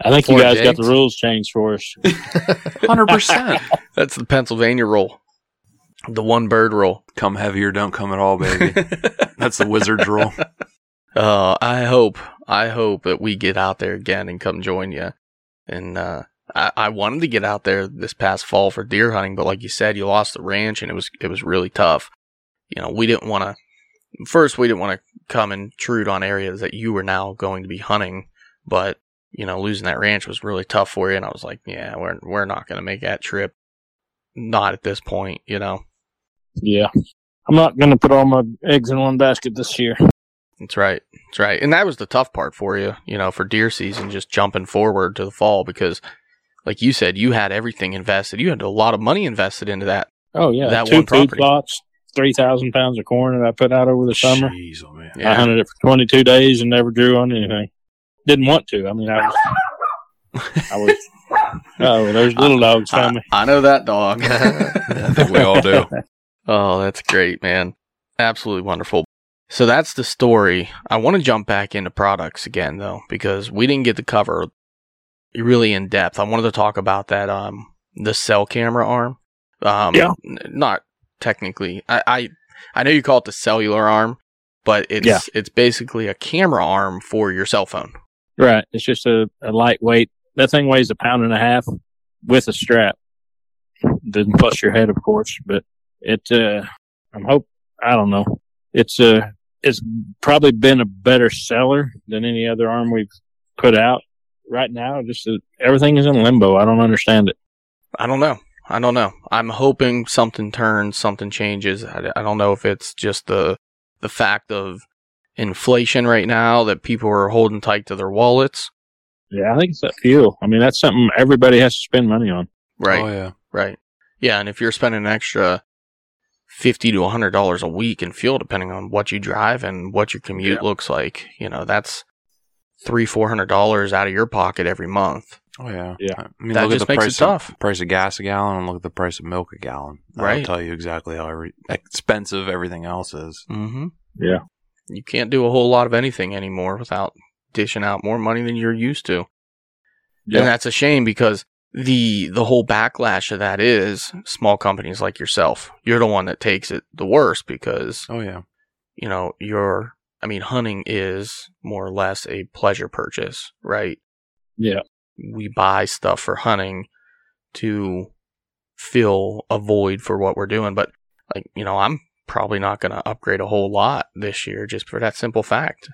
I think you Poor guys got the rules changed for us. Hundred percent. That's the Pennsylvania rule. The one bird rule. Come heavy or don't come at all, baby. That's the wizard's rule. Uh, I hope, I hope that we get out there again and come join you. And uh, I, I wanted to get out there this past fall for deer hunting, but like you said, you lost the ranch, and it was it was really tough. You know, we didn't want to. First, we didn't want to come intrude on areas that you were now going to be hunting, but you know, losing that ranch was really tough for you. And I was like, yeah, we're we're not going to make that trip. Not at this point, you know. Yeah. I'm not going to put all my eggs in one basket this year. That's right. That's right. And that was the tough part for you, you know, for deer season, just jumping forward to the fall because, like you said, you had everything invested. You had a lot of money invested into that. Oh, yeah. That Two one food property. plots, 3,000 pounds of corn that I put out over the summer. Jeez, oh man. I hunted it for 22 days and never drew on anything. Didn't want to. I mean, I was. I was. Oh, there's little dogs I, coming. I know that dog. I think we all do. oh, that's great, man. Absolutely wonderful. So that's the story. I want to jump back into products again, though, because we didn't get to cover really in depth. I wanted to talk about that, um, the cell camera arm. Um, Yeah. n- not technically. I, I, I know you call it the cellular arm, but it's, Yeah. it's basically a camera arm for your cell phone. Right. It's just a, a lightweight. That thing weighs a pound and a half with a strap. Doesn't bust your head, of course, but it, uh, I'm hope, I don't know. It's, uh, it's probably been a better seller than any other arm we've put out right now. Just uh, everything is in limbo. I don't understand it. I don't know. I don't know. I'm hoping something turns, something changes. I, I don't know if it's just the the fact of inflation right now that people are holding tight to their wallets. Yeah. I think it's that fuel. I mean, that's something everybody has to spend money on. Right. Oh yeah. Right. Yeah, and if you're spending an extra fifty to hundred dollars a week in fuel, depending on what you drive and what your commute looks like, you know, that's three, four hundred dollars out of your pocket every month. Oh yeah, Yeah. I mean, That look just at the makes it price tough. Of, price of gas a gallon, and look at the price of milk a gallon. That'll Right. tell you exactly how every, expensive everything else is. Mm-hmm. Yeah. You can't do a whole lot of anything anymore without dishing out more money than you're used to. And that's a shame because the the whole backlash of that is small companies like yourself. You're the one that takes it the worst because Oh yeah, you know, you're I mean, hunting is more or less a pleasure purchase, right? Yeah. We buy stuff for hunting to fill a void for what we're doing, but like, you know, I'm probably not going to upgrade a whole lot this year just for that simple fact.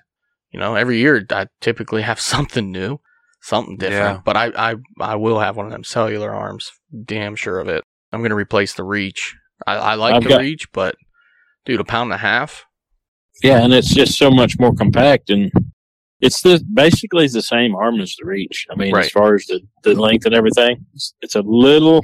You know, every year I typically have something new, something different, Yeah. but I, I, I will have one of them cellular arms. Damn sure of it. I'm going to replace the reach. I, I like I've the got- reach, but dude, a pound and a half. Yeah, and it's just so much more compact, and it's the basically the same arm as the reach. I mean, Right. as far as the, the length and everything, it's, it's a little.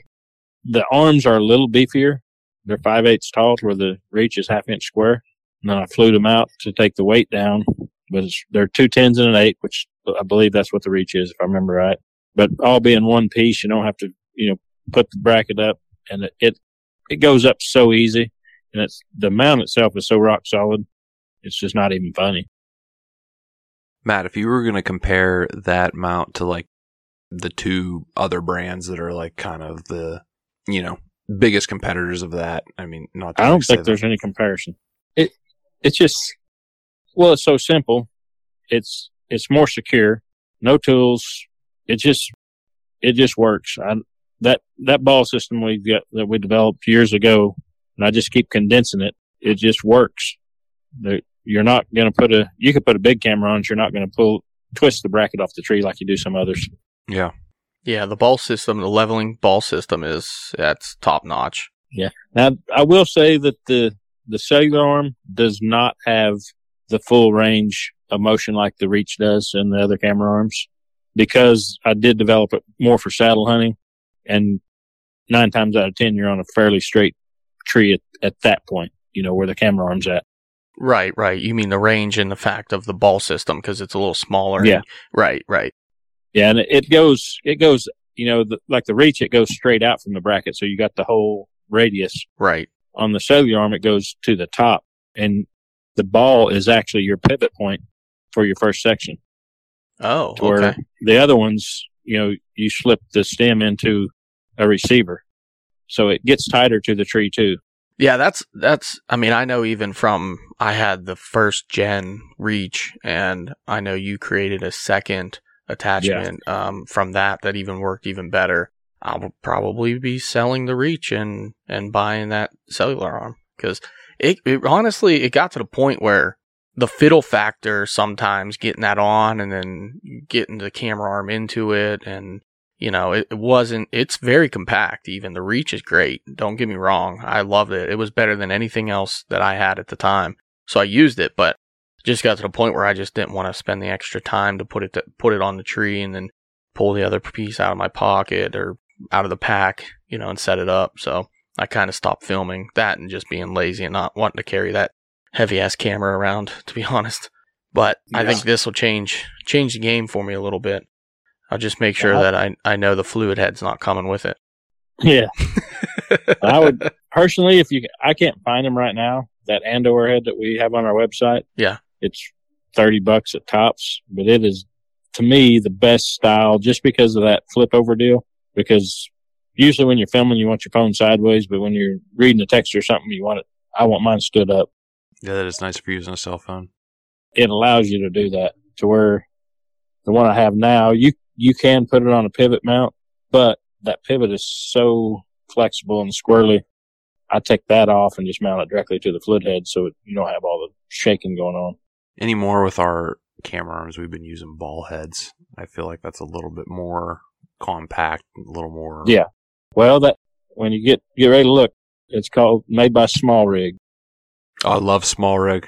The arms are a little beefier. They're five eighths tall, where the reach is half inch square. And then I flew them out to take the weight down, but they're two tens and an eight, which I believe that's what the reach is, if I remember right. But all being one piece, you don't have to, you know, put the bracket up, and it it, it goes up so easy, and it's the mount itself is so rock solid it's just not even funny. Matt. If you were gonna compare that mount to like the two other brands that are like kind of the you know biggest competitors of that, I mean, not. I don't think that- there's any comparison. It it's just well, it's so simple. It's it's more secure. No tools. It just it just works. I, that that ball system we got that we developed years ago, and I just keep condensing it. It just works. The, you're not going to put a you could put a big camera on it. You're not going to pull twist the bracket off the tree like you do some others. Yeah, Yeah, the ball system, the leveling ball system is that's top notch. Yeah. Now, I will say that the the cellular arm does not have the full range of motion like the Reach does and the other camera arms, because I did develop it more for saddle hunting, and nine times out of ten, you're on a fairly straight tree at, at that point. You know where the camera arm's at. Right, right. You mean the range and the fact of the ball system because it's a little smaller. Yeah. Right, right. Yeah, and it, goes it goes you know the, like the Reach, it goes straight out from the bracket, so you got the whole radius. Right. on the cellular arm, it goes to the top and the ball is actually your pivot point for your first section. Oh, okay. the other ones, you know, you slip the stem into a receiver. So it gets tighter to the tree too. Yeah, that's that's. I mean, I know even from I had the first gen reach, and I know you created a second attachment um, from that that even worked even better. I'll probably be selling the reach and and buying that cellular arm because it, it honestly it got to the point where the fiddle factor sometimes getting that on and then getting the camera arm into it and you know it, it wasn't it's very compact even the reach is great don't get me wrong i loved it it was better than anything else that i had at the time so i used it but just got to the point where i just didn't want to spend the extra time to put it to, put it on the tree and then pull the other piece out of my pocket or out of the pack you know and set it up so i kind of stopped filming that and just being lazy and not wanting to carry that heavy ass camera around to be honest but i think this will change change the game for me a little bit I'll just make sure Yeah. that I, I know the fluid head's not coming with it. Yeah. I would personally, if you, I can't find them right now, that Andor head that we have on our website. Yeah. It's 30 bucks at tops, but it is to me the best style just because of that flip over deal. Because usually when you're filming, you want your phone sideways, but when you're reading a text or something, you want it, I want mine stood up. yeah, that is nice for using a cell phone. It allows you to do that to where the one I have now, you, you can put it on a pivot mount, but that pivot is so flexible and squirrely. I take that off and just mount it directly to the fluid head so it, you don't have all the shaking going on. Anymore with our camera arms, we've been using ball heads. I feel like that's a little bit more compact, a little more. Yeah. Well, that when you get get ready to look, it's called made by SmallRig. Oh, I love SmallRig.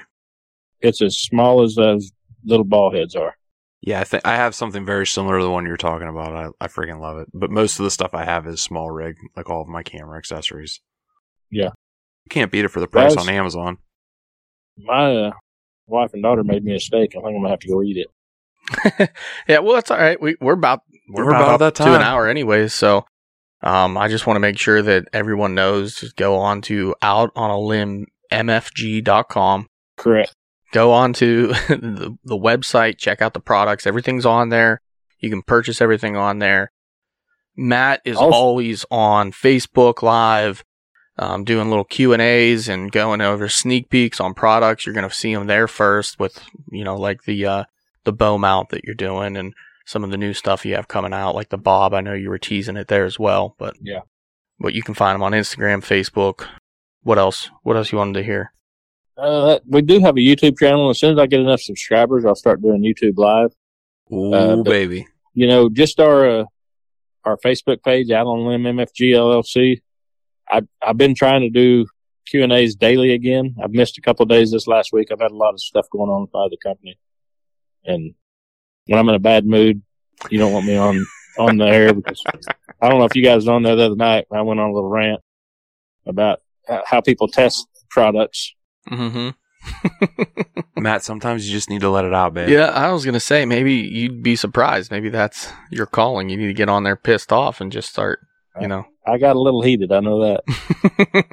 It's as small as those little ball heads are. Yeah, I think I have something very similar to the one you're talking about. I, I freaking love it. But most of the stuff I have is SmallRig, like all of my camera accessories. Yeah. You can't beat it for the price on Amazon. My uh, wife and daughter made me a steak. I think I'm gonna have to go eat it. yeah, well, that's all right. We, we're about we're, We're about, about up that to an hour anyways. So, um, I just want to make sure that everyone knows. Just go on to out on a limb mfg.com. Correct. Go on to the, the website, check out the products. Everything's on there. You can purchase everything on there. Matt is Also- always on Facebook Live, um, doing little Q and A's and going over sneak peeks on products. You're gonna see them there first with you know like the uh, the bow mount that you're doing and some of the new stuff you have coming out, like the Bob. I know you were teasing it there as well, but Yeah. But you can find them on Instagram, Facebook. What else? What else you wanted to hear? Uh, we do have a YouTube channel. As soon as I get enough subscribers, I'll start doing YouTube live. Ooh, Uh, but- baby. You know, just our uh, our Facebook page, out on Limb MFG LLC. I I've been trying to do Q and A's daily again. I've missed a couple of days this last week. I've had a lot of stuff going on by the company, and when I'm in a bad mood, you don't want me on on the air because I don't know if you guys were on there the other night. I went on a little rant about how- how people test products. Mm-hmm. Matt, sometimes you just need to let it out, man. Yeah, I was gonna say maybe you'd be surprised. Maybe that's your calling. You need to get on there pissed off and just start, you know. I got a little heated. I know that.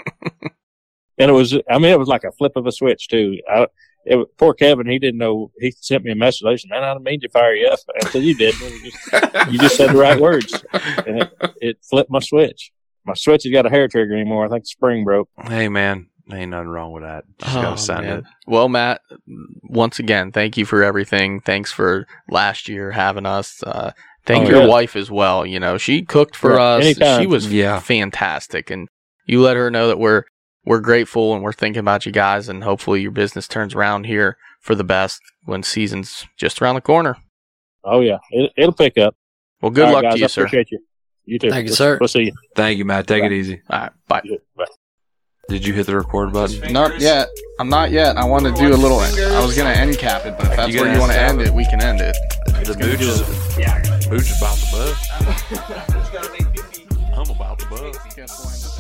And it was, I mean, it was like a flip of a switch too. I, it, poor Kevin, he didn't know. He sent me a message. I said, "Man, I didn't mean to fire you up." I said, "You didn't. You just, you just said the right words." And it, it flipped my switch. My switch has got a hair trigger anymore. I think the spring broke. Hey, man, ain't nothing wrong with that. Just Oh, gotta send man. it. Well, Matt, once again, thank you for everything. Thanks for last year having us. Uh, thank Oh, your yeah. wife as well. You know, she cooked for Yeah, us. anytime. She was Yeah. fantastic, and you let her know that we're we're grateful and we're thinking about you guys, and hopefully your business turns around here for the best when season's just around the corner. Oh yeah, it, it'll pick up. Well, good All right, luck guys, to you, I sir. Appreciate you. You too. Thank you, We'll- sir. We'll see you. Thank you, Matt. Take it easy. All right, bye. Bye. Did you hit the record button? Not yet. I'm not yet. I want to do a little. I was gonna end cap it, but if that's You where you want to end end it, we can end it. The mooch is, mooch is about to buzz. I'm about to buzz.